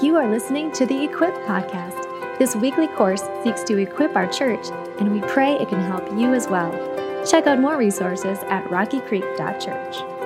You are listening to the Equip Podcast. This weekly course seeks to equip our church, and we pray it can help you as well. Check out more resources at rockycreek.church.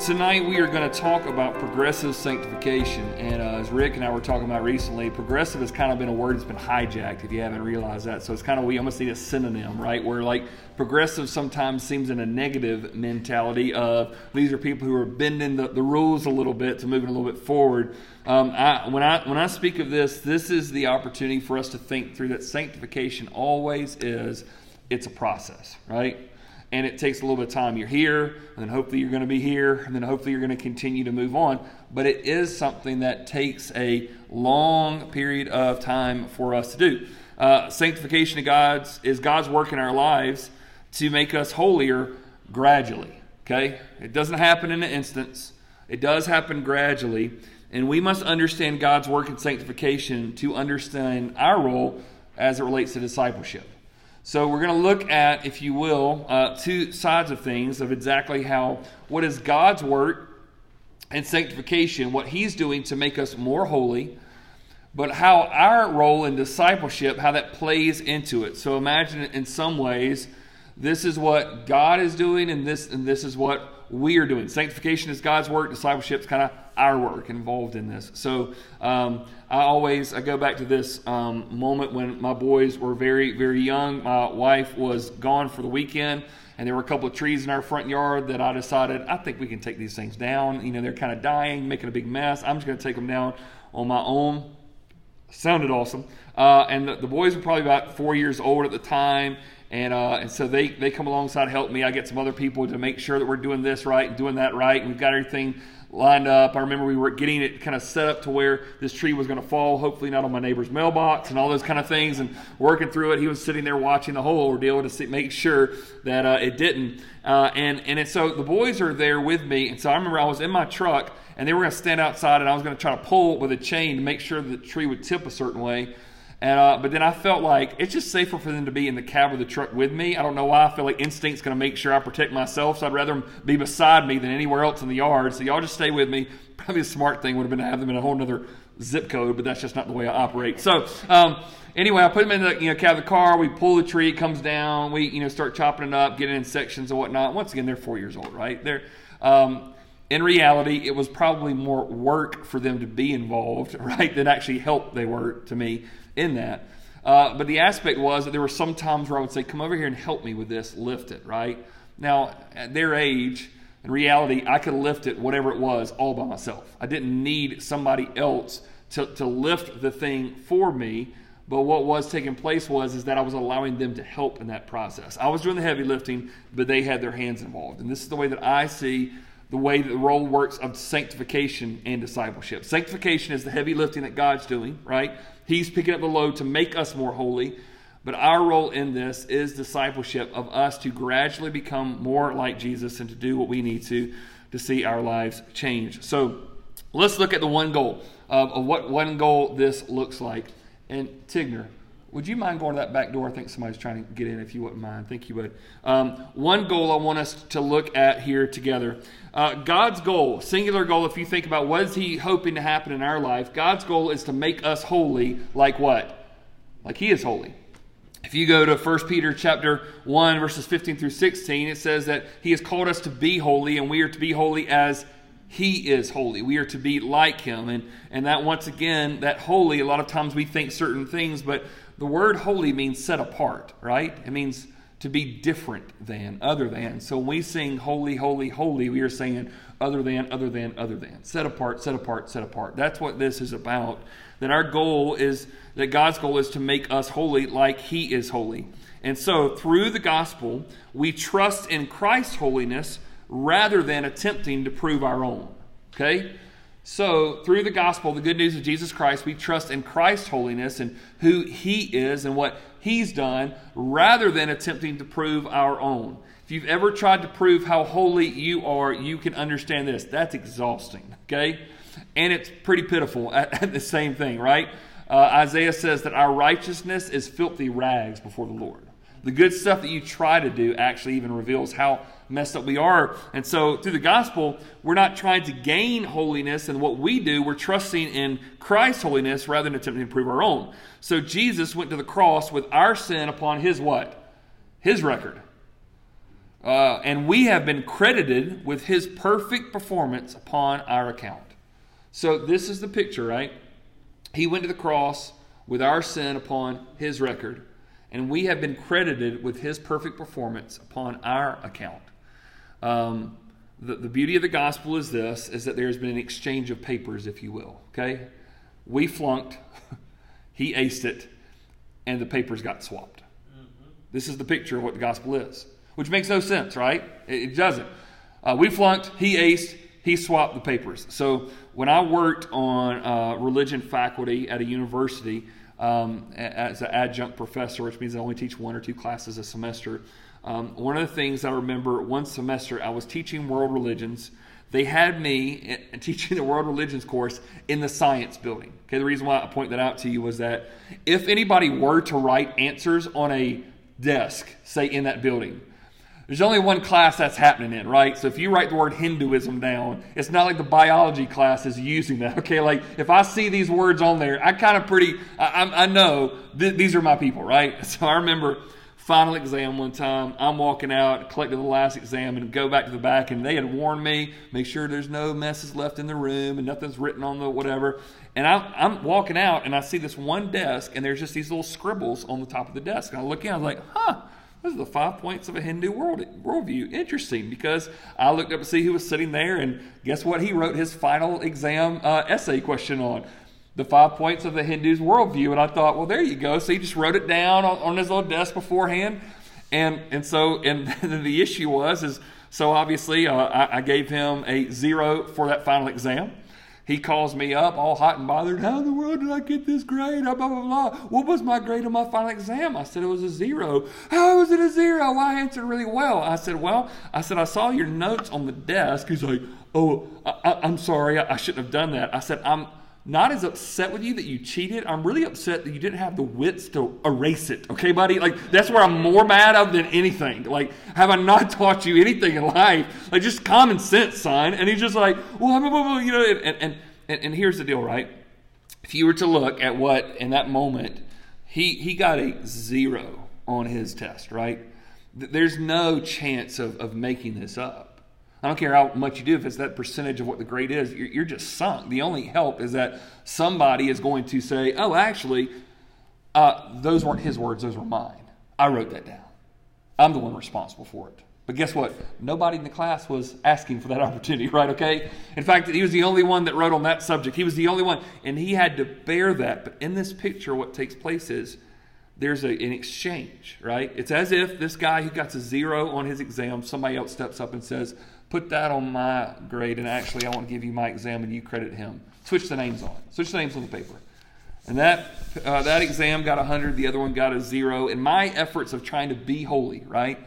Tonight we are going to talk about progressive sanctification, and uh, as Rick and I were talking about recently, progressive has kind of been a word that's been hijacked. If you haven't realized that, so it's kind of we almost need a synonym, right? Where like progressive sometimes seems in a negative mentality of these are people who are bending the, the rules a little bit to moving a little bit forward. Um, I, when I when I speak of this, this is the opportunity for us to think through that sanctification always is it's a process, right? And it takes a little bit of time. You're here, and then hopefully you're going to be here, and then hopefully you're going to continue to move on. But it is something that takes a long period of time for us to do. Uh, sanctification of God's is God's work in our lives to make us holier gradually. Okay, it doesn't happen in an instance. It does happen gradually, and we must understand God's work in sanctification to understand our role as it relates to discipleship. So we're going to look at, if you will, uh, two sides of things of exactly how what is God's work and sanctification, what He's doing to make us more holy, but how our role in discipleship, how that plays into it. So imagine in some ways, this is what God is doing, and this and this is what we are doing. Sanctification is God's work. Discipleship is kind of our work involved in this. So um, I always I go back to this um, moment when my boys were very very young. My wife was gone for the weekend, and there were a couple of trees in our front yard that I decided I think we can take these things down. You know they're kind of dying, making a big mess. I'm just going to take them down on my own. Sounded awesome. Uh, and the, the boys were probably about four years old at the time and, uh, and so they, they come alongside help me. I get some other people to make sure that we're doing this right and doing that right. And we've got everything lined up. I remember we were getting it kind of set up to where this tree was going to fall, hopefully not on my neighbor's mailbox and all those kind of things, and working through it. He was sitting there watching the whole ordeal to see, make sure that uh, it didn't. Uh, and and so the boys are there with me, and so I remember I was in my truck, and they were going to stand outside, and I was going to try to pull with a chain to make sure the tree would tip a certain way. And, uh, but then I felt like it's just safer for them to be in the cab of the truck with me. I don't know why. I feel like instinct's going to make sure I protect myself. So I'd rather them be beside me than anywhere else in the yard. So y'all just stay with me. Probably a smart thing would have been to have them in a whole other zip code, but that's just not the way I operate. So um, anyway, I put them in the you know cab of the car. We pull the tree, it comes down. We you know start chopping it up, getting in sections and whatnot. Once again, they're four years old, right? They're um, in reality, it was probably more work for them to be involved, right, than actually help they were to me in that. Uh, but the aspect was that there were some times where I would say, Come over here and help me with this, lift it, right? Now, at their age, in reality, I could lift it, whatever it was, all by myself. I didn't need somebody else to, to lift the thing for me. But what was taking place was is that I was allowing them to help in that process. I was doing the heavy lifting, but they had their hands involved. And this is the way that I see the way that the role works of sanctification and discipleship. Sanctification is the heavy lifting that God's doing, right? He's picking up the load to make us more holy. But our role in this is discipleship of us to gradually become more like Jesus and to do what we need to to see our lives change. So let's look at the one goal of, of what one goal this looks like. And Tigner, would you mind going to that back door? I think somebody's trying to get in if you wouldn't mind. Thank you, bud. Um, one goal I want us to look at here together. Uh, God's goal, singular goal, if you think about what is He hoping to happen in our life, God's goal is to make us holy like what? Like He is holy. If you go to 1 Peter chapter 1, verses 15 through 16, it says that He has called us to be holy, and we are to be holy as he is holy. We are to be like him. And, and that, once again, that holy, a lot of times we think certain things, but the word holy means set apart, right? It means to be different than, other than. So when we sing holy, holy, holy, we are saying other than, other than, other than. Set apart, set apart, set apart. That's what this is about. That our goal is, that God's goal is to make us holy like He is holy. And so through the gospel, we trust in Christ's holiness rather than attempting to prove our own. Okay? So, through the gospel, the good news of Jesus Christ, we trust in Christ's holiness and who he is and what he's done rather than attempting to prove our own. If you've ever tried to prove how holy you are, you can understand this. That's exhausting, okay? And it's pretty pitiful at, at the same thing, right? Uh, Isaiah says that our righteousness is filthy rags before the Lord. The good stuff that you try to do actually even reveals how messed up we are. And so through the gospel, we're not trying to gain holiness and what we do, we're trusting in Christ's holiness rather than attempting to prove our own. So Jesus went to the cross with our sin upon his what? His record. Uh, and we have been credited with his perfect performance upon our account. So this is the picture, right? He went to the cross with our sin upon his record, and we have been credited with his perfect performance upon our account. Um, the, the beauty of the gospel is this is that there's been an exchange of papers, if you will. Okay? We flunked, he aced it, and the papers got swapped. Mm-hmm. This is the picture of what the gospel is, which makes no sense, right? It, it doesn't. Uh, we flunked, he aced, he swapped the papers. So when I worked on uh, religion faculty at a university um, as an adjunct professor, which means I only teach one or two classes a semester, um, one of the things I remember one semester, I was teaching world religions. They had me teaching the world religions course in the science building. Okay, the reason why I point that out to you was that if anybody were to write answers on a desk, say in that building, there's only one class that's happening in, right? So if you write the word Hinduism down, it's not like the biology class is using that. Okay, like if I see these words on there, I kind of pretty, I, I know th- these are my people, right? So I remember final exam one time. I'm walking out, collected the last exam, and go back to the back, and they had warned me, make sure there's no messes left in the room and nothing's written on the whatever. And I'm, I'm walking out, and I see this one desk, and there's just these little scribbles on the top of the desk. And I look in, I was like, huh. Those are the five points of a Hindu world worldview. Interesting, because I looked up to see who was sitting there, and guess what? He wrote his final exam uh, essay question on the five points of the Hindu's worldview. And I thought, well, there you go. So he just wrote it down on, on his little desk beforehand, and and so and the issue was is so obviously uh, I, I gave him a zero for that final exam. He calls me up all hot and bothered. How in the world did I get this grade? Blah, blah, blah, blah. What was my grade on my final exam? I said it was a zero. How was it a zero? Well, I answered really well. I said, well, I said, I saw your notes on the desk. He's like, oh, I, am sorry. I, I shouldn't have done that. I said, I'm not as upset with you that you cheated. I'm really upset that you didn't have the wits to erase it. Okay, buddy? Like, that's where I'm more mad of than anything. Like, have I not taught you anything in life? Like, just common sense, son. And he's just like, well, blah, blah, blah, you know, and, and, and, and here's the deal, right? If you were to look at what, in that moment, he, he got a zero on his test, right? There's no chance of, of making this up. I don't care how much you do, if it's that percentage of what the grade is, you're, you're just sunk. The only help is that somebody is going to say, oh, actually, uh, those weren't his words, those were mine. I wrote that down. I'm the one responsible for it. But guess what? Nobody in the class was asking for that opportunity, right? Okay? In fact, he was the only one that wrote on that subject. He was the only one, and he had to bear that. But in this picture, what takes place is there's a, an exchange, right? It's as if this guy who got a zero on his exam, somebody else steps up and says, put that on my grade, and actually, I want to give you my exam, and you credit him. Switch the names on. Switch the names on the paper. And that uh, that exam got a hundred, the other one got a zero. In my efforts of trying to be holy, right?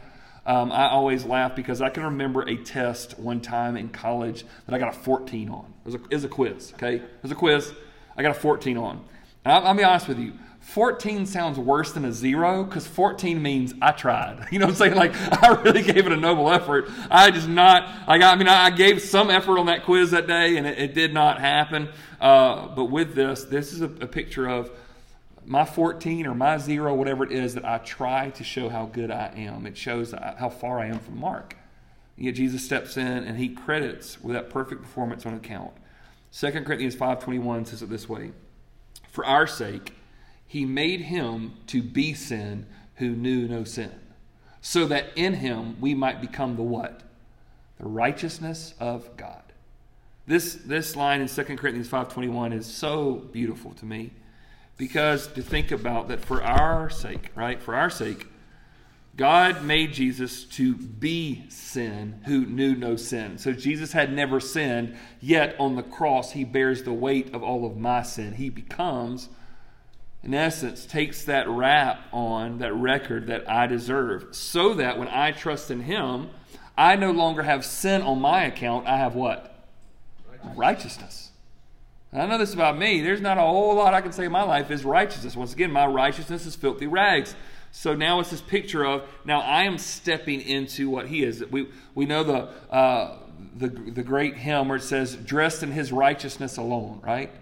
Um, I always laugh because I can remember a test one time in college that I got a 14 on. It was a, it was a quiz, okay? It was a quiz. I got a 14 on. And I'll, I'll be honest with you. 14 sounds worse than a zero because 14 means I tried. You know what I'm saying? Like, I really gave it a noble effort. I just not, I I mean, I gave some effort on that quiz that day and it, it did not happen. Uh, but with this, this is a, a picture of my 14 or my zero, whatever it is, that I try to show how good I am. It shows how far I am from Mark. Yet Jesus steps in and he credits with that perfect performance on account. 2 Corinthians 5.21 says it this way, For our sake, he made him to be sin who knew no sin, so that in him we might become the what? The righteousness of God. This, this line in 2 Corinthians 5.21 is so beautiful to me because to think about that for our sake, right? For our sake, God made Jesus to be sin who knew no sin. So Jesus had never sinned, yet on the cross he bears the weight of all of my sin. He becomes in essence, takes that rap on, that record that I deserve, so that when I trust in Him, I no longer have sin on my account. I have what? Righteousness. Righteousness. I know this about me. There's not a whole lot I can say in my life is righteousness. Once again, my righteousness is filthy rags. So now it's this picture of now I am stepping into what he is. We we know the uh, the the great hymn where it says, "Dressed in His righteousness alone," right?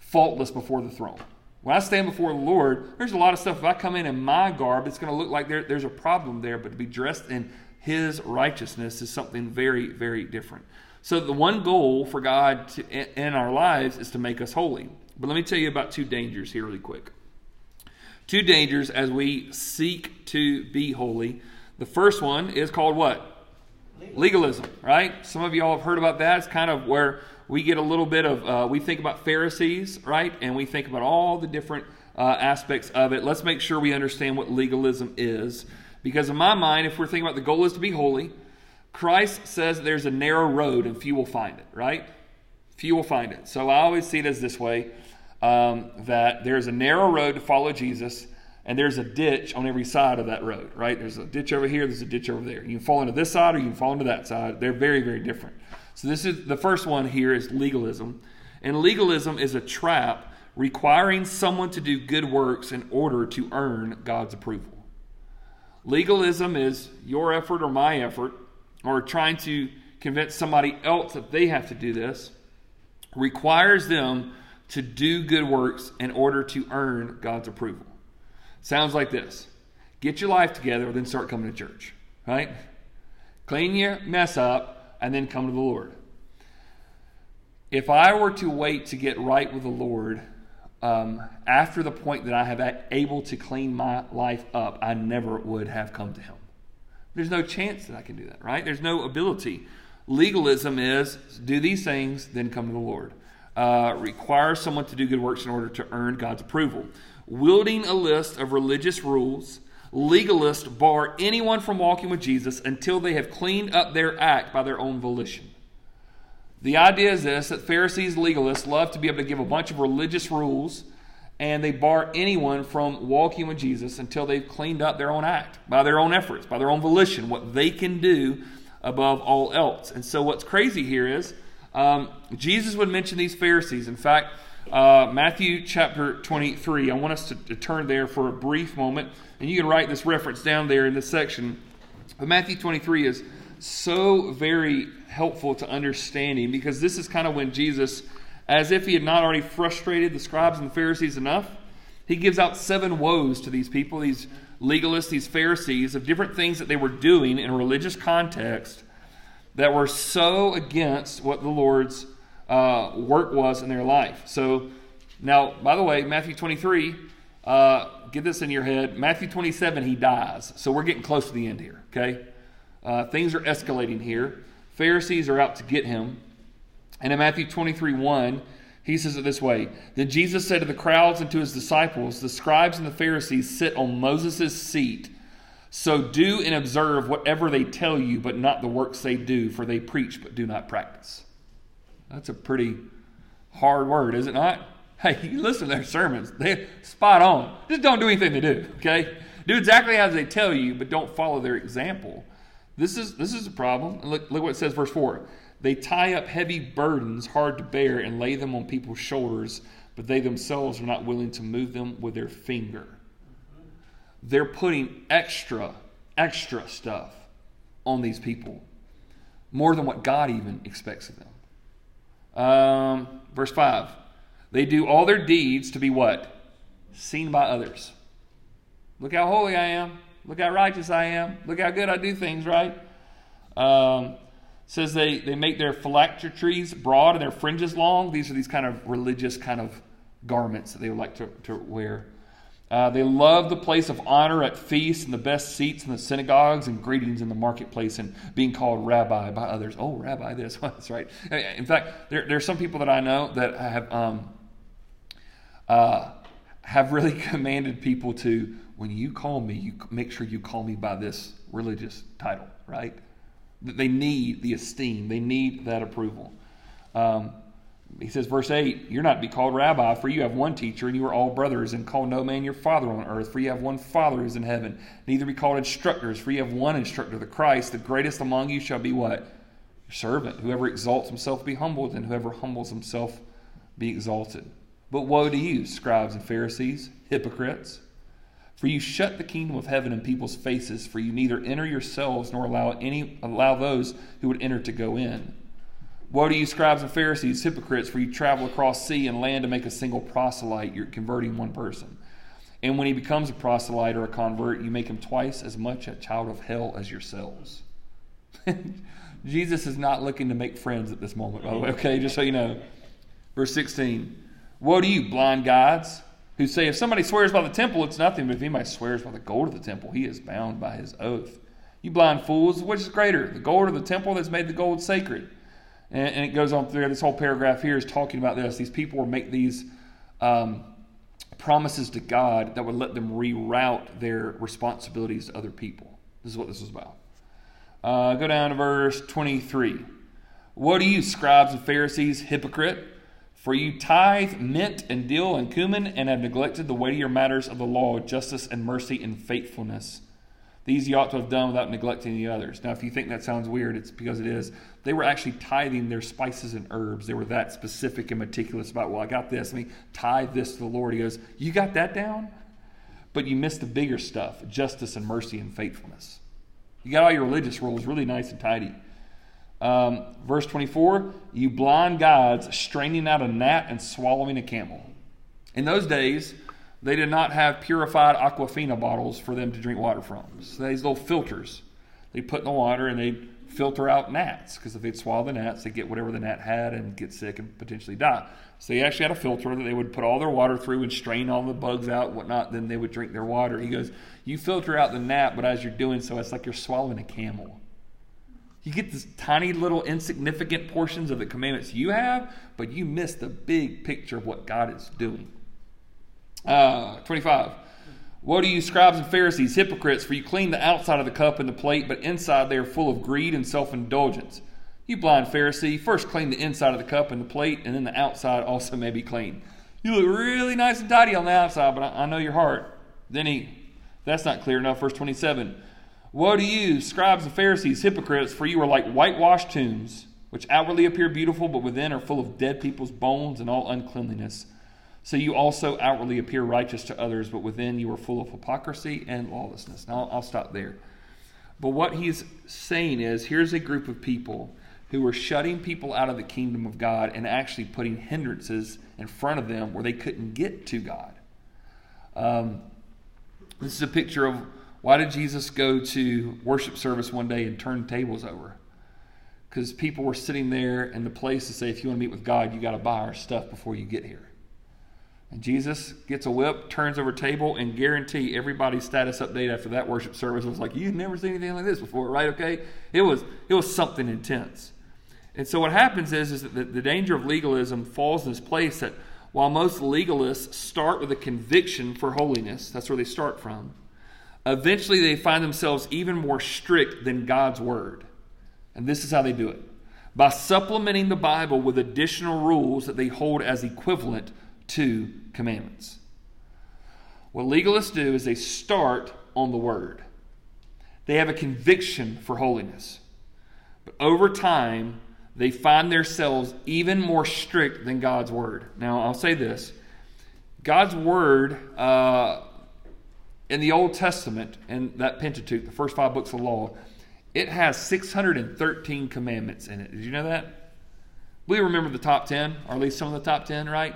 Faultless before the throne. When I stand before the Lord, there's a lot of stuff. If I come in in my garb, it's going to look like there, there's a problem there. But to be dressed in His righteousness is something very, very different. So the one goal for God to, in our lives is to make us holy. But let me tell you about two dangers here, really quick. Two dangers as we seek to be holy. The first one is called what? Legalism, right? Some of y'all have heard about that. It's kind of where we get a little bit of, uh, we think about Pharisees, right? And we think about all the different uh, aspects of it. Let's make sure we understand what legalism is. Because in my mind, if we're thinking about the goal is to be holy, Christ says there's a narrow road and few will find it, right? Few will find it. So I always see it as this way um, that there's a narrow road to follow Jesus and there's a ditch on every side of that road, right? There's a ditch over here, there's a ditch over there. You can fall into this side or you can fall into that side. They're very, very different. So this is the first one here is legalism. And legalism is a trap requiring someone to do good works in order to earn God's approval. Legalism is your effort or my effort, or trying to convince somebody else that they have to do this, requires them to do good works in order to earn God's approval. Sounds like this Get your life together, then start coming to church, right? Clean your mess up, and then come to the Lord. If I were to wait to get right with the Lord um, after the point that I have able to clean my life up, I never would have come to Him. There's no chance that I can do that, right? There's no ability. Legalism is do these things, then come to the Lord. Uh, requires someone to do good works in order to earn God's approval wielding a list of religious rules, legalists bar anyone from walking with Jesus until they have cleaned up their act by their own volition. The idea is this that Pharisees, legalists love to be able to give a bunch of religious rules and they bar anyone from walking with Jesus until they've cleaned up their own act by their own efforts, by their own volition, what they can do above all else. And so, what's crazy here is um, Jesus would mention these Pharisees. In fact, uh, Matthew chapter 23. I want us to, to, turn there for a brief moment, and you can write this reference down there in this section. But Matthew 23 is so very helpful to understanding because this is kind of when Jesus, as if he had not already frustrated the scribes and the Pharisees enough, he gives out seven woes to these people, these legalists, these Pharisees, of different things that they were doing in a religious context that were so against what the Lord's uh, work was in their life. So, now, by the way, Matthew 23, uh, get this in your head. Matthew 27, he dies. So we're getting close to the end here, okay? Uh, things are escalating here. Pharisees are out to get him. And in Matthew 23, 1, he says it this way Then Jesus said to the crowds and to his disciples, The scribes and the Pharisees sit on Moses' seat. So do and observe whatever they tell you, but not the works they do, for they preach but do not practice. That's a pretty hard word, is it not? Hey, you listen to their sermons. They're spot on. Just don't do anything they do, okay? Do exactly as they tell you, but don't follow their example. This is this is a problem. Look, look what it says, verse 4. They tie up heavy burdens hard to bear and lay them on people's shoulders, but they themselves are not willing to move them with their finger. They're putting extra, extra stuff on these people, more than what God even expects of them. Um, verse 5. They do all their deeds to be what? Seen by others. Look how holy I am. Look how righteous I am. Look how good I do things, right? Um, says they, they make their phylacteries broad and their fringes long. These are these kind of religious kind of garments that they would like to, to wear. Uh, they love the place of honor at feasts and the best seats in the synagogues and greetings in the marketplace and being called rabbi by others. Oh, rabbi, this. That's right. In fact, there, there are some people that I know that have, um, uh, have really commanded people to, when you call me, you make sure you call me by this religious title, right? They need the esteem, they need that approval. Um, he says, verse 8, You're not to be called rabbi, for you have one teacher, and you are all brothers, and call no man your father on earth, for you have one Father who is in heaven. Neither be called instructors, for you have one instructor, the Christ. The greatest among you shall be what? Your servant. Whoever exalts himself be humbled, and whoever humbles himself be exalted. But woe to you, scribes and Pharisees, hypocrites! For you shut the kingdom of heaven in people's faces, for you neither enter yourselves nor allow any allow those who would enter to go in. Woe to you, scribes and Pharisees, hypocrites, for you travel across sea and land to make a single proselyte. You're converting one person. And when he becomes a proselyte or a convert, you make him twice as much a child of hell as yourselves. Jesus is not looking to make friends at this moment, by the way, okay? Just so you know. Verse 16 Woe to you, blind guides, who say, If somebody swears by the temple, it's nothing, but if anybody swears by the gold of the temple, he is bound by his oath. You blind fools, which is greater, the gold or the temple that's made the gold sacred? And, and, it goes on through this whole paragraph here is talking about this. These people will make these um, promises to God that would let them reroute their responsibilities to other people. This is what this is about. Uh, go down to verse 23. What do you, scribes and Pharisees, hypocrite? For you tithe mint and dill and cumin and have neglected the weightier matters of the law, justice and mercy and faithfulness. These you ought to have done without neglecting the others. Now, if you think that sounds weird, it's because it is. They were actually tithing their spices and herbs. They were that specific and meticulous about, well, I got this. Let me tithe this to the Lord. He goes, You got that down? But you missed the bigger stuff justice and mercy and faithfulness. You got all your religious rules really nice and tidy. Um, verse 24, you blind guides straining out a gnat and swallowing a camel. In those days, they did not have purified aquafina bottles for them to drink water from. So these little filters they put in the water and they filter out gnats because if they'd swallow the gnats, they'd get whatever the gnat had and get sick and potentially die. So they actually had a filter that they would put all their water through and strain all the bugs out whatnot. Then they would drink their water. He goes, You filter out the gnat, but as you're doing so, it's like you're swallowing a camel. You get these tiny little insignificant portions of the commandments you have, but you miss the big picture of what God is doing. Uh, 25. Woe to you, scribes and Pharisees, hypocrites, for you clean the outside of the cup and the plate, but inside they are full of greed and self indulgence. You blind Pharisee, first clean the inside of the cup and the plate, and then the outside also may be clean. You look really nice and tidy on the outside, but I, I know your heart. Then he, that's not clear enough. Verse 27. Woe to you, scribes and Pharisees, hypocrites, for you are like whitewashed tombs, which outwardly appear beautiful, but within are full of dead people's bones and all uncleanliness. So you also outwardly appear righteous to others, but within you are full of hypocrisy and lawlessness. Now, I'll stop there. But what he's saying is here's a group of people who are shutting people out of the kingdom of God and actually putting hindrances in front of them where they couldn't get to God. Um, this is a picture of why did Jesus go to worship service one day and turn tables over? Because people were sitting there in the place to say, if you want to meet with God, you got to buy our stuff before you get here. Jesus gets a whip, turns over table, and guarantee everybody's status update after that worship service was like, you've never seen anything like this before, right? Okay, it was it was something intense. And so what happens is, is that the, the danger of legalism falls in this place that while most legalists start with a conviction for holiness, that's where they start from Eventually, they find themselves even more strict than God's word. And this is how they do it by supplementing the Bible with additional rules that they hold as equivalent to commandments. What legalists do is they start on the word, they have a conviction for holiness. But over time, they find themselves even more strict than God's word. Now, I'll say this God's word. Uh, in the Old Testament, in that Pentateuch, the first five books of law, it has 613 commandments in it. Did you know that? We remember the top 10, or at least some of the top 10, right?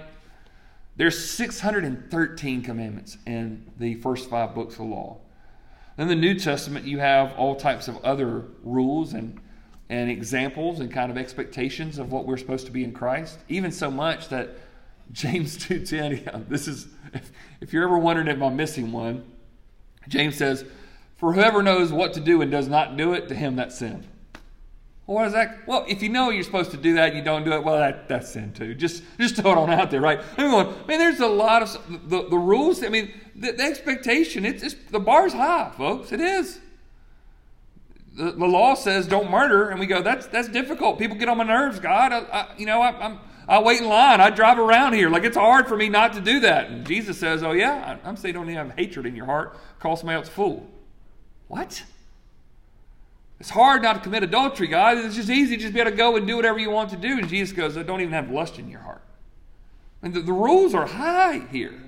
There's 613 commandments in the first five books of law. In the New Testament, you have all types of other rules and, and examples and kind of expectations of what we're supposed to be in Christ. Even so much that James 2.10, this is, if, if you're ever wondering if I'm missing one, James says, For whoever knows what to do and does not do it, to him that's sin. Well, what is that? Well, if you know you're supposed to do that and you don't do it, well, that, that's sin too. Just just throw it on out there, right? I mean, going, man, there's a lot of the, the rules. I mean, the, the expectation, it's, it's the bar's high, folks. It is. The, the, law says don't murder, and we go, that's that's difficult. People get on my nerves, God. I, I, you know, I, am I wait in line. I drive around here. Like it's hard for me not to do that. And Jesus says, Oh, yeah, I'm saying don't even have hatred in your heart. Call somebody else fool. What? It's hard not to commit adultery, guys. It's just easy to just be able to go and do whatever you want to do. And Jesus goes, oh, Don't even have lust in your heart. And the, the rules are high here.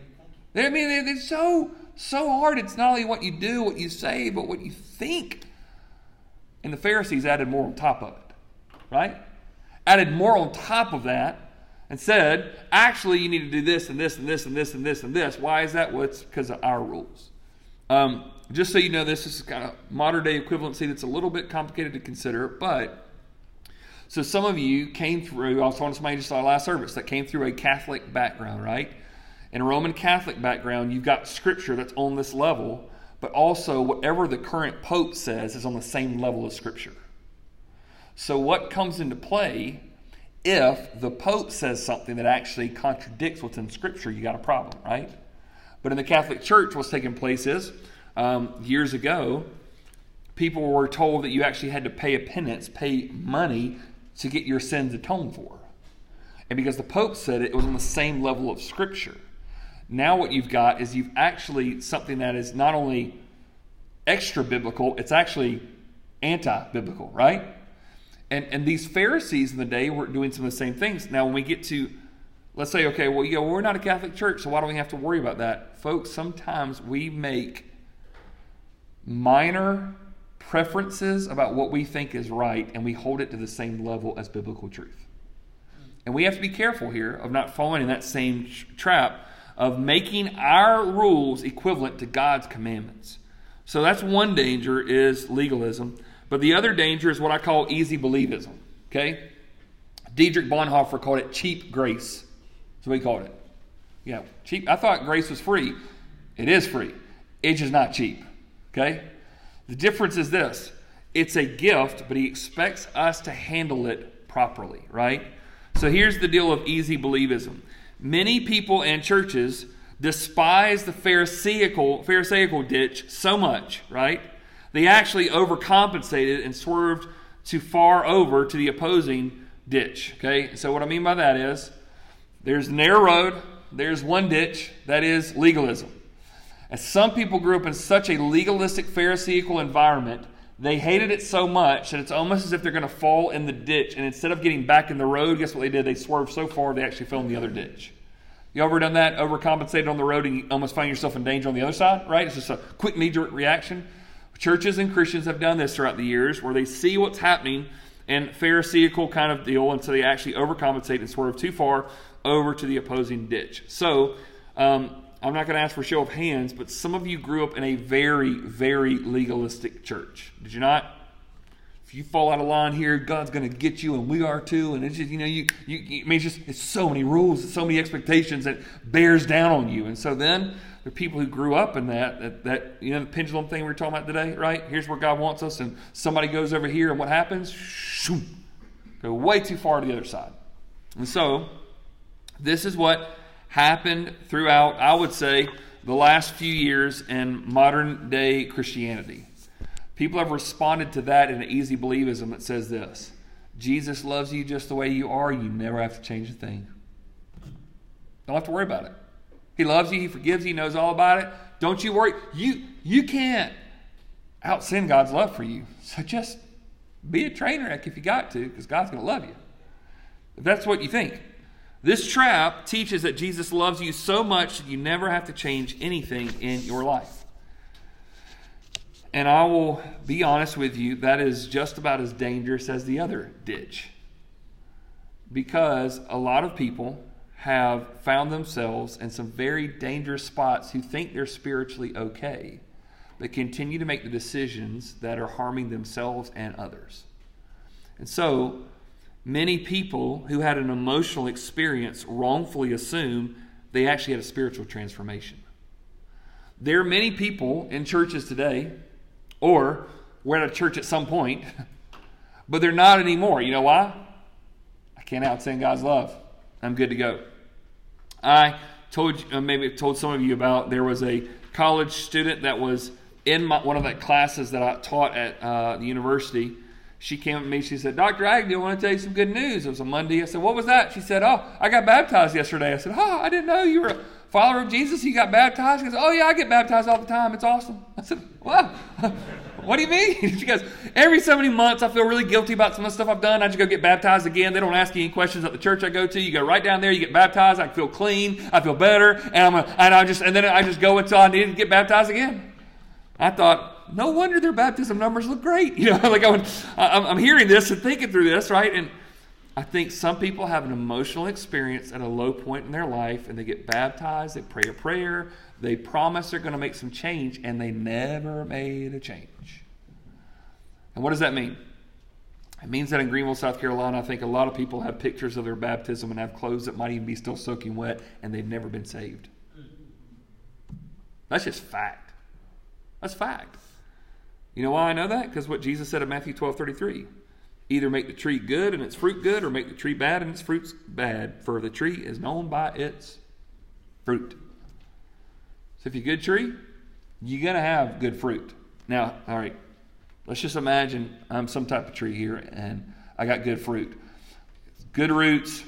I mean, they're so so hard. It's not only what you do, what you say, but what you think. And the Pharisees added more on top of it, right? Added more on top of that and said, actually, you need to do this and this and this and this and this and this. Why is that? Well, it's because of our rules. Um, just so you know, this is kind of modern day equivalency that's a little bit complicated to consider, but so some of you came through, I was talking to somebody just our last service that came through a Catholic background, right? In a Roman Catholic background, you've got scripture that's on this level, but also whatever the current pope says is on the same level as scripture. So what comes into play if the pope says something that actually contradicts what's in scripture, you got a problem, right? But in the Catholic Church, what's taking place is um, years ago, people were told that you actually had to pay a penance, pay money to get your sins atoned for. And because the Pope said it, it was on the same level of Scripture. Now, what you've got is you've actually something that is not only extra biblical, it's actually anti biblical, right? And, and these Pharisees in the day were doing some of the same things. Now, when we get to, let's say, okay, well, yeah, we're not a Catholic church, so why do we have to worry about that? Folks, sometimes we make minor preferences about what we think is right and we hold it to the same level as biblical truth. And we have to be careful here of not falling in that same trap of making our rules equivalent to God's commandments. So that's one danger is legalism. But the other danger is what I call easy believism. Okay? Dietrich Bonhoeffer called it cheap grace. What he called it. Yeah, cheap. I thought grace was free. It is free. It's just not cheap. Okay? The difference is this it's a gift, but he expects us to handle it properly, right? So here's the deal of easy believism. Many people and churches despise the Pharisaical, Pharisaical ditch so much, right? They actually overcompensated and swerved too far over to the opposing ditch. Okay, so what I mean by that is there's a narrow road, there's one ditch, that is legalism. As some people grew up in such a legalistic Pharisaical environment, they hated it so much that it's almost as if they're going to fall in the ditch. And instead of getting back in the road, guess what they did? They swerved so far they actually fell in the other ditch. You ever done that? Overcompensated on the road and you almost find yourself in danger on the other side, right? It's just a quick knee jerk reaction. Churches and Christians have done this throughout the years where they see what's happening and Pharisaical kind of deal, and so they actually overcompensate and swerve too far over to the opposing ditch. So, um, I'm not going to ask for show of hands, but some of you grew up in a very, very legalistic church. Did you not? If you fall out of line here, God's going to get you, and we are too. And it's just, you know, you, you, I mean, it's just, it's so many rules, so many expectations that bears down on you. And so then the people who grew up in that, that, that, you know, the pendulum thing we were talking about today, right? Here's where God wants us, and somebody goes over here, and what happens? Shoo, go way too far to the other side. And so, this is what happened throughout, I would say, the last few years in modern day Christianity. People have responded to that in an easy believism that says this Jesus loves you just the way you are. You never have to change a thing. Don't have to worry about it. He loves you. He forgives you. He knows all about it. Don't you worry. You, you can't out sin God's love for you. So just be a train wreck if you got to, because God's going to love you. If that's what you think. This trap teaches that Jesus loves you so much that you never have to change anything in your life. And I will be honest with you, that is just about as dangerous as the other ditch. Because a lot of people have found themselves in some very dangerous spots who think they're spiritually okay, but continue to make the decisions that are harming themselves and others. And so, many people who had an emotional experience wrongfully assume they actually had a spiritual transformation. There are many people in churches today, or were at a church at some point, but they're not anymore. You know why? I can't outsing God's love. I'm good to go. I told uh, maybe told some of you about there was a college student that was in my, one of the classes that I taught at uh, the university she came to me. She said, Dr. Agnew, I want to tell you some good news. It was a Monday. I said, What was that? She said, Oh, I got baptized yesterday. I said, Oh, I didn't know you were a follower of Jesus. You got baptized? She said, Oh, yeah, I get baptized all the time. It's awesome. I said, Wow. What do you mean? She goes, Every so many months, I feel really guilty about some of the stuff I've done. I just go get baptized again. They don't ask you any questions at the church I go to. You go right down there, you get baptized. I feel clean. I feel better. And, I'm a, and, I just, and then I just go until I need to get baptized again. I thought, no wonder their baptism numbers look great. You know, like I'm, I'm hearing this and thinking through this, right? And I think some people have an emotional experience at a low point in their life and they get baptized, they pray a prayer, they promise they're going to make some change, and they never made a change. And what does that mean? It means that in Greenville, South Carolina, I think a lot of people have pictures of their baptism and have clothes that might even be still soaking wet, and they've never been saved. That's just fact. That's fact. You know why I know that? Because what Jesus said in Matthew 12 33. Either make the tree good and its fruit good, or make the tree bad and its fruits bad, for the tree is known by its fruit. So if you're a good tree, you're going to have good fruit. Now, all right, let's just imagine I'm some type of tree here and I got good fruit. Good roots,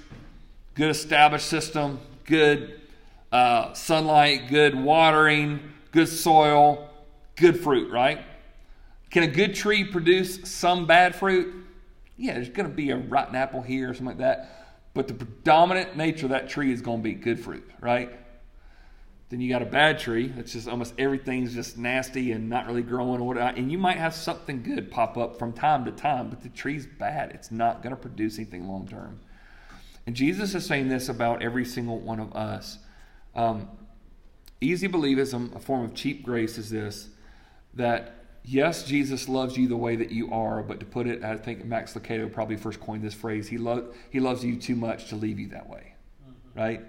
good established system, good uh, sunlight, good watering, good soil, good fruit, right? Can a good tree produce some bad fruit? Yeah, there's going to be a rotten apple here or something like that. But the predominant nature of that tree is going to be good fruit, right? Then you got a bad tree. It's just almost everything's just nasty and not really growing or whatnot. And you might have something good pop up from time to time, but the tree's bad. It's not going to produce anything long term. And Jesus is saying this about every single one of us. Um, easy believism, a form of cheap grace, is this that yes, Jesus loves you the way that you are, but to put it, I think Max Lucado probably first coined this phrase, he, lo- he loves you too much to leave you that way, mm-hmm. right?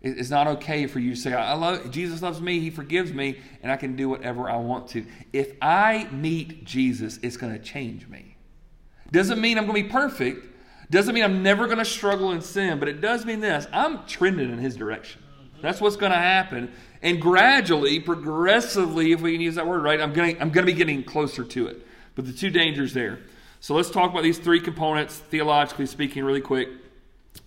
It's not okay for you to say, I love Jesus loves me, he forgives me, and I can do whatever I want to. If I meet Jesus, it's going to change me. Doesn't mean I'm going to be perfect. Doesn't mean I'm never going to struggle in sin, but it does mean this I'm trending in his direction. That's what's going to happen. And gradually, progressively, if we can use that word right, I'm going to, I'm going to be getting closer to it. But the two dangers there. So let's talk about these three components, theologically speaking, really quick,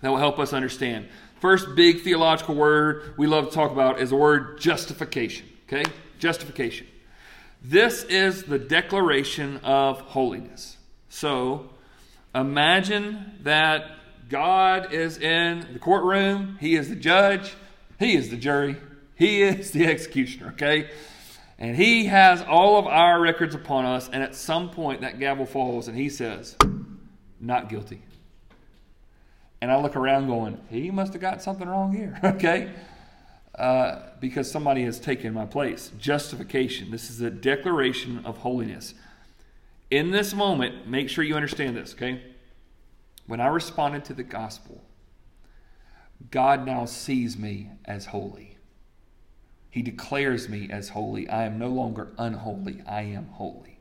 that will help us understand. First big theological word we love to talk about is the word justification. Okay? Justification. This is the declaration of holiness. So imagine that God is in the courtroom, He is the judge, He is the jury, He is the executioner, okay? And He has all of our records upon us, and at some point that gavel falls and He says, Not guilty. And I look around going, he must have got something wrong here, okay? Uh, because somebody has taken my place. Justification. This is a declaration of holiness. In this moment, make sure you understand this, okay? When I responded to the gospel, God now sees me as holy. He declares me as holy. I am no longer unholy, I am holy.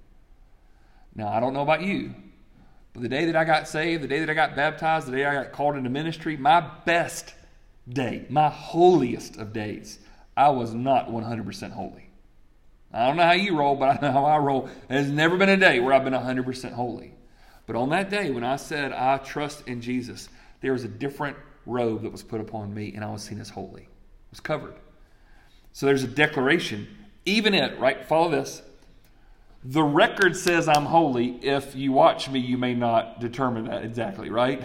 Now, I don't know about you, but the day that I got saved, the day that I got baptized, the day I got called into ministry, my best day, my holiest of days, I was not 100% holy. I don't know how you roll, but I know how I roll. There's never been a day where I've been 100% holy. But on that day, when I said I trust in Jesus, there was a different robe that was put upon me, and I was seen as holy. It was covered. So there's a declaration. Even it, right? Follow this. The record says I'm holy. If you watch me, you may not determine that exactly, right?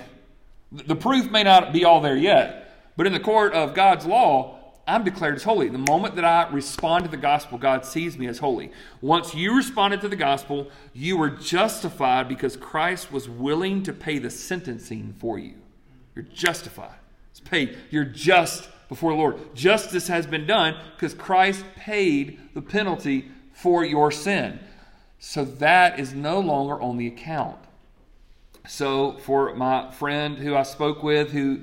The proof may not be all there yet, but in the court of God's law, I'm declared as holy. The moment that I respond to the gospel, God sees me as holy. Once you responded to the gospel, you were justified because Christ was willing to pay the sentencing for you. You're justified. It's paid. You're just before the Lord. Justice has been done because Christ paid the penalty for your sin. So that is no longer on the account. So, for my friend who I spoke with who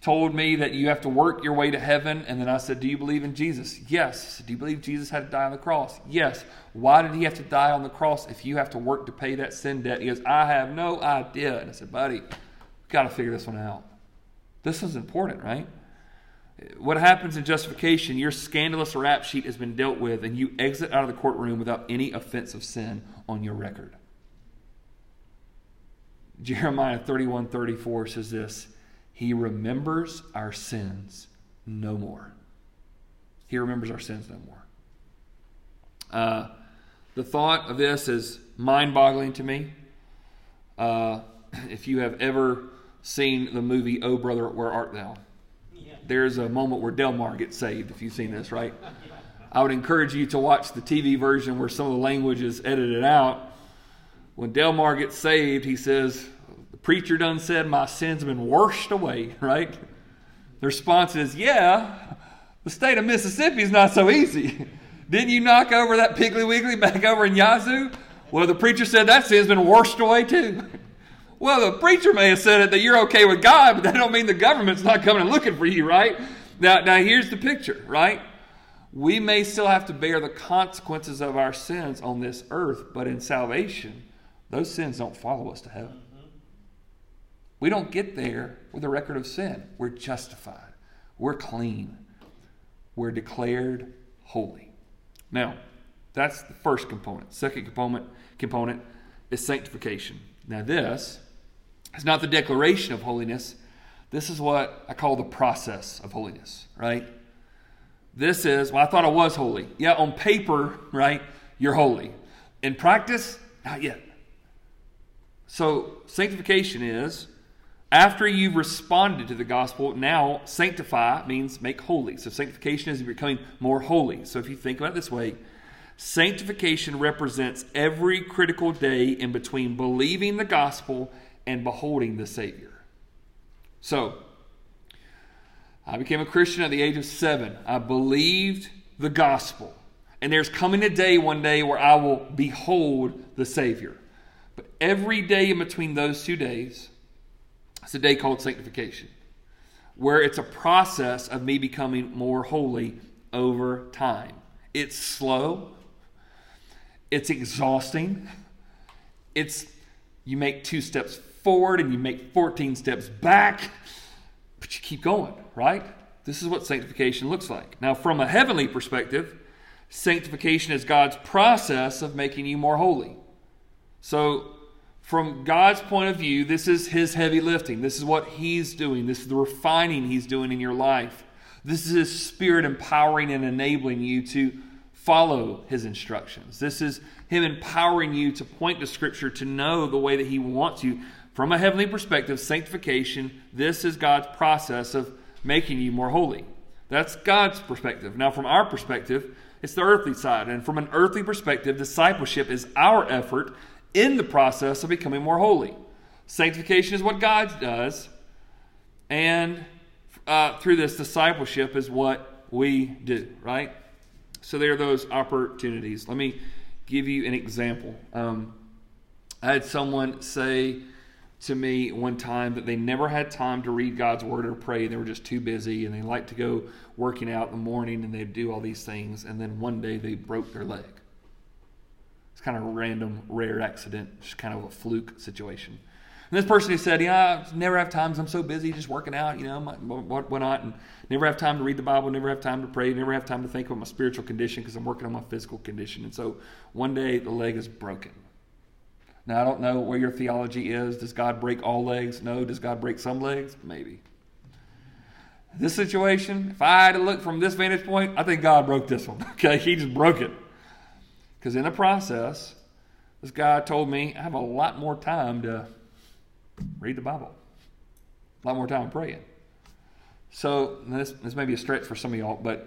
told me that you have to work your way to heaven, and then I said, Do you believe in Jesus? Yes. Do you believe Jesus had to die on the cross? Yes. Why did he have to die on the cross if you have to work to pay that sin debt? He goes, I have no idea. And I said, Buddy, we've got to figure this one out. This is important, right? What happens in justification, your scandalous rap sheet has been dealt with, and you exit out of the courtroom without any offense of sin on your record. Jeremiah 31 34 says this He remembers our sins no more. He remembers our sins no more. Uh, the thought of this is mind boggling to me. Uh, if you have ever seen the movie Oh Brother, Where Art Thou? There's a moment where Delmar gets saved, if you've seen this, right? I would encourage you to watch the TV version where some of the language is edited out. When Delmar gets saved, he says, The preacher done said, My sins been washed away, right? The response is, Yeah, the state of Mississippi is not so easy. Didn't you knock over that Piggly Wiggly back over in Yazoo? Well, the preacher said that sin's been washed away too. Well, the preacher may have said it that you're okay with God, but that don't mean the government's not coming and looking for you, right? Now, now here's the picture, right? We may still have to bear the consequences of our sins on this earth, but in salvation, those sins don't follow us to heaven. We don't get there with a record of sin. We're justified. We're clean. We're declared holy. Now, that's the first component. Second component component is sanctification. Now, this is not the declaration of holiness. This is what I call the process of holiness, right? This is, well, I thought I was holy. Yeah, on paper, right, you're holy. In practice, not yet. So, sanctification is after you've responded to the gospel, now sanctify means make holy. So, sanctification is becoming more holy. So, if you think about it this way, Sanctification represents every critical day in between believing the gospel and beholding the Savior. So, I became a Christian at the age of seven. I believed the gospel. And there's coming a day one day where I will behold the Savior. But every day in between those two days, it's a day called sanctification, where it's a process of me becoming more holy over time. It's slow, it's exhausting. It's you make two steps forward and you make 14 steps back, but you keep going, right? This is what sanctification looks like. Now, from a heavenly perspective, sanctification is God's process of making you more holy. So, from God's point of view, this is His heavy lifting. This is what He's doing. This is the refining He's doing in your life. This is His Spirit empowering and enabling you to follow his instructions. This is him empowering you to point to Scripture to know the way that he wants you. From a heavenly perspective, sanctification, this is God's process of making you more holy. That's God's perspective. Now, from our perspective, it's the earthly side. And from an earthly perspective, discipleship is our effort in the process of becoming more holy. Sanctification is what God does, and uh, through this, discipleship is what we do, right? So there are those opportunities. Let me give you an example. Um, I had someone say to me one time that they never had time to read God's word or pray. And they were just too busy and they liked to go working out in the morning and they'd do all these things. And then one day they broke their leg. It's kind of a random, rare accident, just kind of a fluke situation. And this person who said, "Yeah, I never have times. I'm so busy just working out. You know, what, what not, and never have time to read the Bible. Never have time to pray. Never have time to think about my spiritual condition because I'm working on my physical condition." And so one day the leg is broken. Now I don't know where your theology is. Does God break all legs? No. Does God break some legs? Maybe. This situation, if I had to look from this vantage point, I think God broke this one. Okay, He just broke it. Because in the process, this guy told me I have a lot more time to read the Bible. A lot more time praying. So this, this may be a stretch for some of y'all, but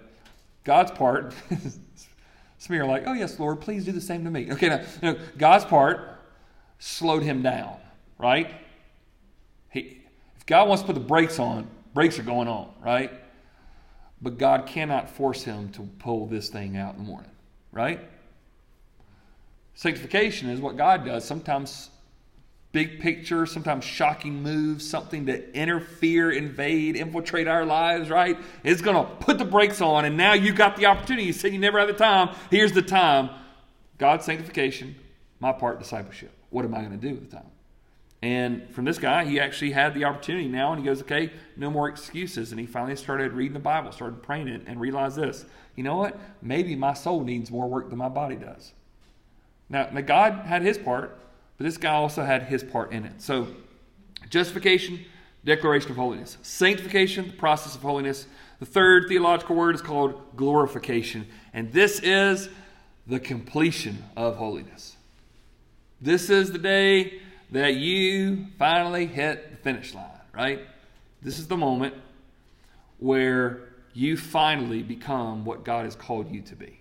God's part, some of you are like, oh, yes, Lord, please do the same to me. Okay, now, you know, God's part slowed him down, right? He, if God wants to put the brakes on, brakes are going on, right? But God cannot force him to pull this thing out in the morning, right? Sanctification is what God does. Sometimes big picture, sometimes shocking moves, something to interfere, invade, infiltrate our lives, right? It's going to put the brakes on, and now you got the opportunity. You said you never had the time. Here's the time. God's sanctification, my part, discipleship. What am I going to do with the time? And from this guy, he actually had the opportunity now, and he goes, okay, no more excuses. And he finally started reading the Bible, started praying it, and realized this. You know what? Maybe my soul needs more work than my body does. Now, now God had his part, but this guy also had his part in it. So, justification, declaration of holiness. Sanctification, the process of holiness. The third theological word is called glorification. And this is the completion of holiness. This is the day that you finally hit the finish line, right? This is the moment where you finally become what God has called you to be.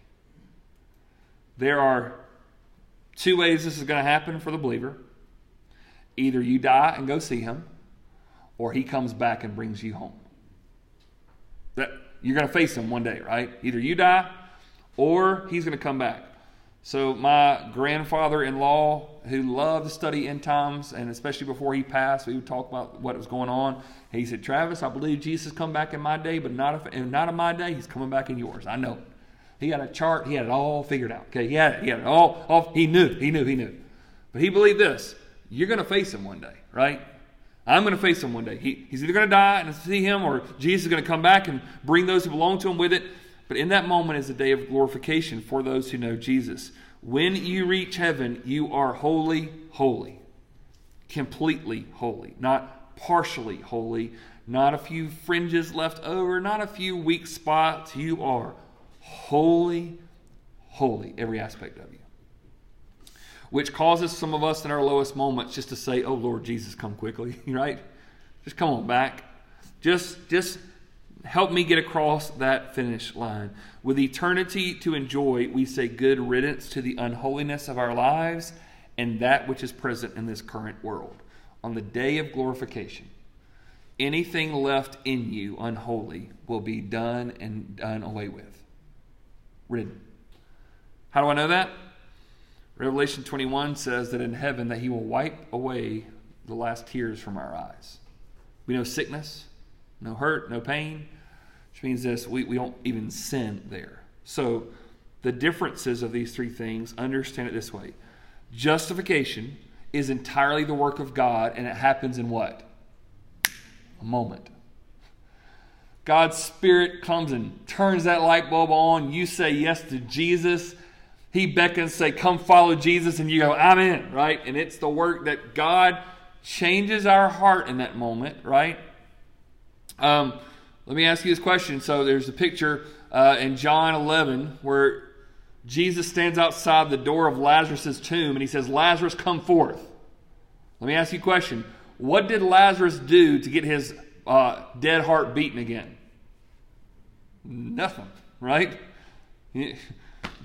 There are two ways this is going to happen for the believer. Either you die and go see him, or he comes back and brings you home. That you're going to face him one day, right? Either you die or he's going to come back. So my grandfather-in-law, who loved to study end times, and especially before he passed, we would talk about what was going on. He said, "Travis, I believe Jesus come back in my day, but not if, not in my day. He's coming back in yours. I know." He had a chart. He had it all figured out. Okay, he had it. He had it all. all he knew. He knew. He knew. But he believed this: you're going to face him one day, right? I'm going to face him one day. He, he's either going to die and see him, or Jesus is going to come back and bring those who belong to him with it. But in that moment is a day of glorification for those who know Jesus. When you reach heaven, you are holy, holy, completely holy, not partially holy, not a few fringes left over, not a few weak spots. You are holy, holy, every aspect of you. Which causes some of us in our lowest moments just to say, Oh Lord Jesus, come quickly, right? Just come on back. Just, just help me get across that finish line. With eternity to enjoy, we say good riddance to the unholiness of our lives and that which is present in this current world. On the day of glorification, anything left in you unholy will be done and done away with. Ridden. How do I know that? Revelation 21 says that in heaven that he will wipe away the last tears from our eyes. We know sickness, no hurt, no pain, which means this we, we don't even sin there. So, the differences of these three things, understand it this way justification is entirely the work of God, and it happens in what? A moment. God's Spirit comes and turns that light bulb on. You say yes to Jesus. He beckons, say, Come follow Jesus, and you go, I'm in, right? And it's the work that God changes our heart in that moment, right? Um, let me ask you this question. So there's a picture uh, in John 11 where Jesus stands outside the door of Lazarus' tomb and he says, Lazarus, come forth. Let me ask you a question. What did Lazarus do to get his uh, dead heart beaten again? Nothing, right?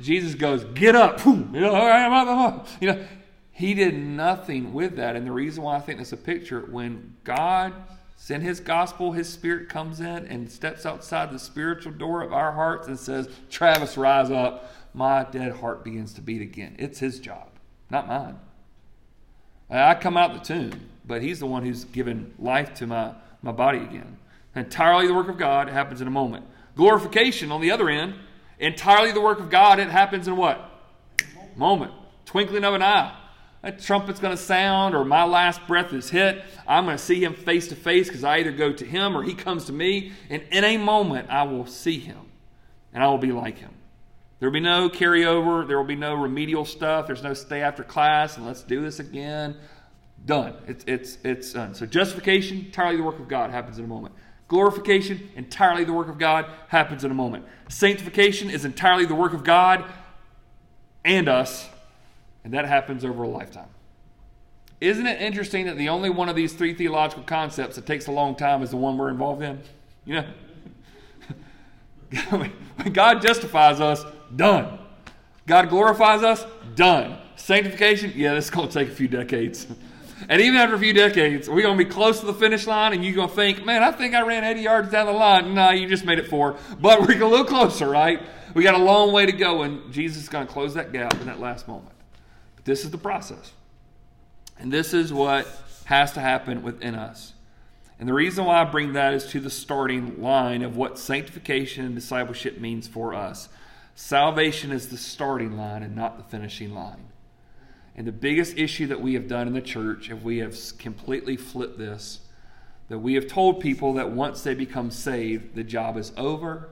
Jesus goes, Get up. You know, he did nothing with that. And the reason why I think that's a picture, when God sent his gospel, his spirit comes in and steps outside the spiritual door of our hearts and says, Travis, rise up. My dead heart begins to beat again. It's his job, not mine. I come out the tomb, but he's the one who's given life to my, my body again. Entirely the work of God it happens in a moment. Glorification, on the other end, entirely the work of God, it happens in what? Moment. Twinkling of an eye a trumpet's going to sound or my last breath is hit. I'm going to see him face to face because I either go to him or he comes to me. And in a moment, I will see him and I will be like him. There will be no carryover. There will be no remedial stuff. There's no stay after class and let's do this again. Done. It's, it's, it's done. So justification, entirely the work of God, happens in a moment. Glorification, entirely the work of God, happens in a moment. Sanctification is entirely the work of God and us and that happens over a lifetime. Isn't it interesting that the only one of these three theological concepts that takes a long time is the one we're involved in? You know? when God justifies us, done. God glorifies us, done. Sanctification, yeah, this is going to take a few decades. And even after a few decades, we're going to be close to the finish line, and you're going to think, man, I think I ran 80 yards down the line. No, you just made it four. But we're a little closer, right? We got a long way to go, and Jesus is going to close that gap in that last moment. This is the process. And this is what has to happen within us. And the reason why I bring that is to the starting line of what sanctification and discipleship means for us. Salvation is the starting line and not the finishing line. And the biggest issue that we have done in the church, if we have completely flipped this, that we have told people that once they become saved, the job is over,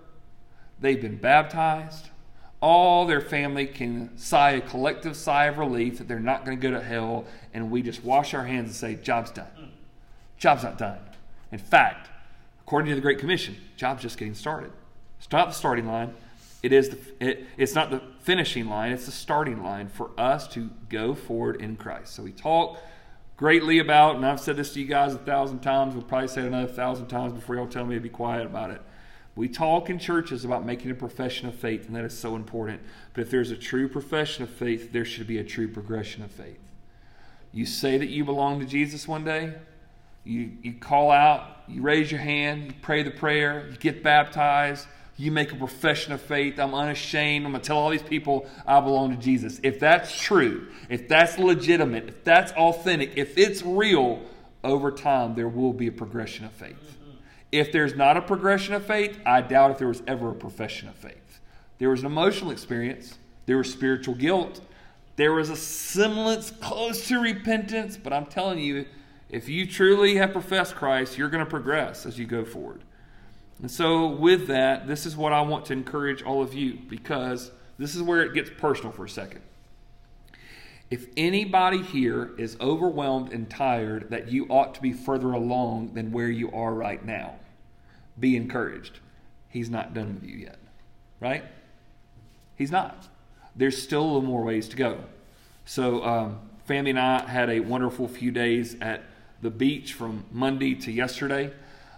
they've been baptized, all their family can sigh a collective sigh of relief that they're not going to go to hell, and we just wash our hands and say, Job's done. Job's not done. In fact, according to the Great Commission, job's just getting started. It's not the starting line, It is the, it, it's not the finishing line, it's the starting line for us to go forward in Christ. So we talk greatly about, and I've said this to you guys a thousand times, we'll probably say it another thousand times before y'all tell me to be quiet about it. We talk in churches about making a profession of faith, and that is so important. But if there's a true profession of faith, there should be a true progression of faith. You say that you belong to Jesus one day, you, you call out, you raise your hand, you pray the prayer, you get baptized, you make a profession of faith. I'm unashamed. I'm going to tell all these people I belong to Jesus. If that's true, if that's legitimate, if that's authentic, if it's real, over time there will be a progression of faith. If there's not a progression of faith, I doubt if there was ever a profession of faith. There was an emotional experience, there was spiritual guilt, there was a semblance close to repentance, but I'm telling you, if you truly have professed Christ, you're going to progress as you go forward. And so, with that, this is what I want to encourage all of you because this is where it gets personal for a second. If anybody here is overwhelmed and tired that you ought to be further along than where you are right now, be encouraged. He's not done with you yet, right? He's not. There's still a little more ways to go. So, um, family and I had a wonderful few days at the beach from Monday to yesterday.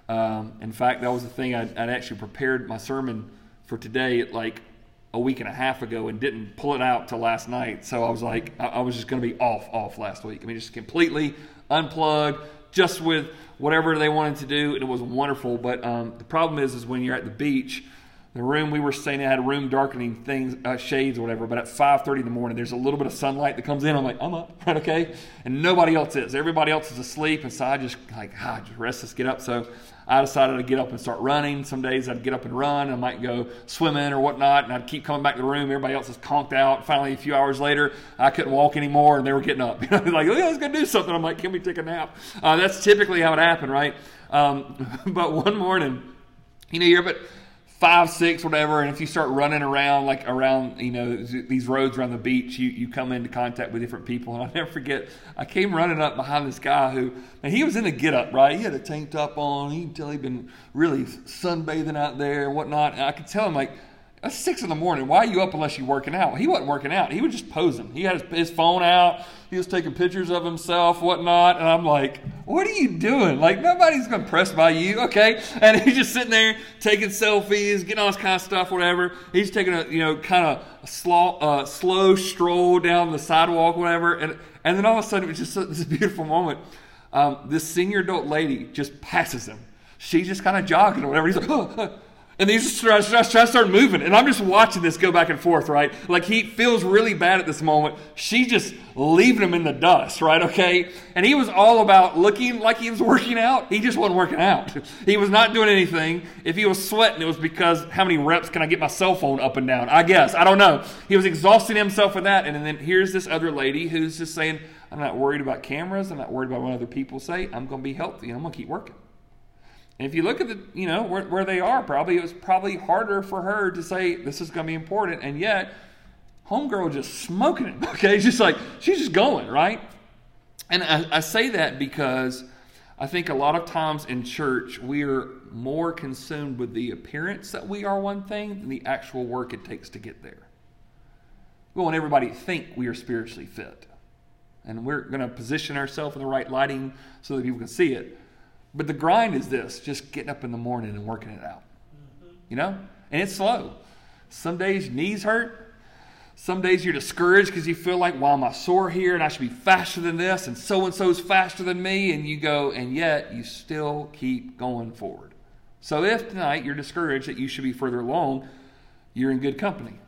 Um, in fact, that was the thing I'd, I'd, actually prepared my sermon for today like a week and a half ago and didn't pull it out till last night. So I was like, I, I was just going to be off, off last week. I mean, just completely unplugged, just with whatever they wanted to do, and it was wonderful. But um, the problem is, is when you're at the beach, the room we were staying in had room darkening things, uh, shades or whatever. But at 5:30 in the morning, there's a little bit of sunlight that comes in. I'm like, I'm up, right? Okay, and nobody else is. Everybody else is asleep, and so I just like, ah, just restless, get up. So I decided to get up and start running. Some days I'd get up and run. I might go swimming or whatnot, and I'd keep coming back to the room. Everybody else is conked out. Finally, a few hours later, I couldn't walk anymore, and they were getting up. like, oh, yeah, was going to do something. I'm like, can we take a nap? Uh, that's typically how it happened, right? Um, but one morning, you know, you're but five, six, whatever, and if you start running around like around, you know, these roads around the beach, you, you come into contact with different people. And I'll never forget, I came running up behind this guy who, and he was in a get up, right? He had a tank top on. You tell he'd been really sunbathing out there and whatnot. And I could tell him, like, it's six in the morning. Why are you up unless you're working out? He wasn't working out. He was just posing. He had his, his, phone out. He was taking pictures of himself, whatnot. And I'm like, what are you doing? Like, nobody's going to press by you, okay? And he's just sitting there taking selfies, getting all this kind of stuff, whatever. He's taking a, you know, kind of slow, uh, slow stroll down the sidewalk, whatever. And, and then all of a sudden, it was just this beautiful moment. Um, this senior adult lady just passes him. She's just kind of jogging or whatever. He's like, oh, and these try, try, try start moving. And I'm just watching this go back and forth, right? Like he feels really bad at this moment. She's just leaving him in the dust, right? Okay. And he was all about looking like he was working out. He just wasn't working out. He was not doing anything. If he was sweating, it was because how many reps can I get my cell phone up and down? I guess. I don't know. He was exhausting himself with that. And then here's this other lady who's just saying, I'm not worried about cameras. I'm not worried about what other people say. I'm going to be healthy I'm going to keep working. And if you look at the, you know, where, where they are, probably it was probably harder for her to say this is going to be important, and yet, homegirl just smoking it. Okay, just like she's just going right. And I, I say that because I think a lot of times in church we are more consumed with the appearance that we are one thing than the actual work it takes to get there. We want everybody to think we are spiritually fit, and we're going to position ourselves in the right lighting so that people can see it. But the grind is this just getting up in the morning and working it out. You know? And it's slow. Some days knees hurt. Some days you're discouraged because you feel like, why am I sore here and I should be faster than this and so and so's faster than me. And you go, and yet you still keep going forward. So if tonight you're discouraged that you should be further along, you're in good company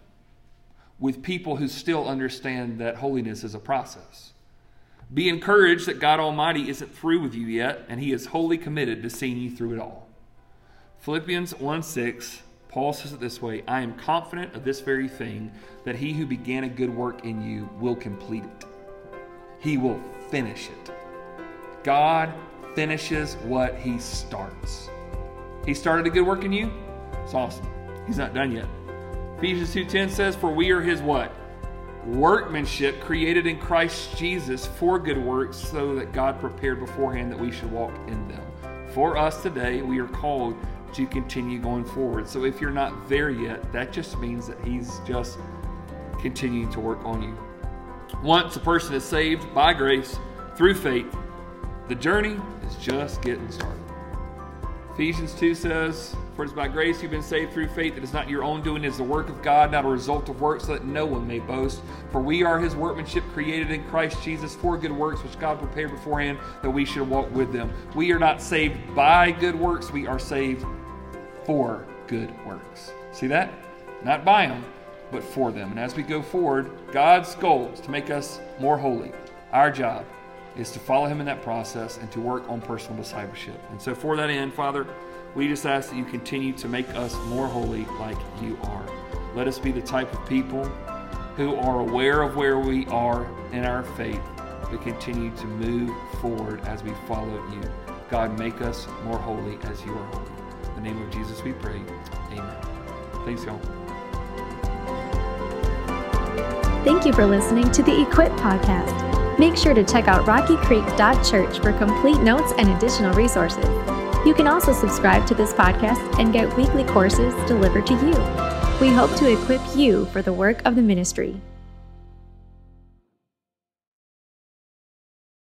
with people who still understand that holiness is a process. Be encouraged that God Almighty isn't through with you yet, and He is wholly committed to seeing you through it all. Philippians 1 6, Paul says it this way I am confident of this very thing, that He who began a good work in you will complete it. He will finish it. God finishes what He starts. He started a good work in you? It's awesome. He's not done yet. Ephesians 2:10 says, For we are his what? Workmanship created in Christ Jesus for good works, so that God prepared beforehand that we should walk in them. For us today, we are called to continue going forward. So if you're not there yet, that just means that He's just continuing to work on you. Once a person is saved by grace through faith, the journey is just getting started. Ephesians 2 says, For it is by grace you've been saved through faith. It is not your own doing, it is the work of God, not a result of works, so that no one may boast. For we are his workmanship created in Christ Jesus for good works, which God prepared beforehand that we should walk with them. We are not saved by good works, we are saved for good works. See that? Not by them, but for them. And as we go forward, God's goal is to make us more holy. Our job is to follow Him in that process and to work on personal discipleship. And so, for that end, Father, we just ask that you continue to make us more holy like you are. Let us be the type of people who are aware of where we are in our faith, but continue to move forward as we follow you. God, make us more holy as you are holy. In the name of Jesus we pray. Amen. Thanks, y'all. Thank you for listening to the Equip Podcast. Make sure to check out rockycreek.church for complete notes and additional resources. You can also subscribe to this podcast and get weekly courses delivered to you. We hope to equip you for the work of the ministry.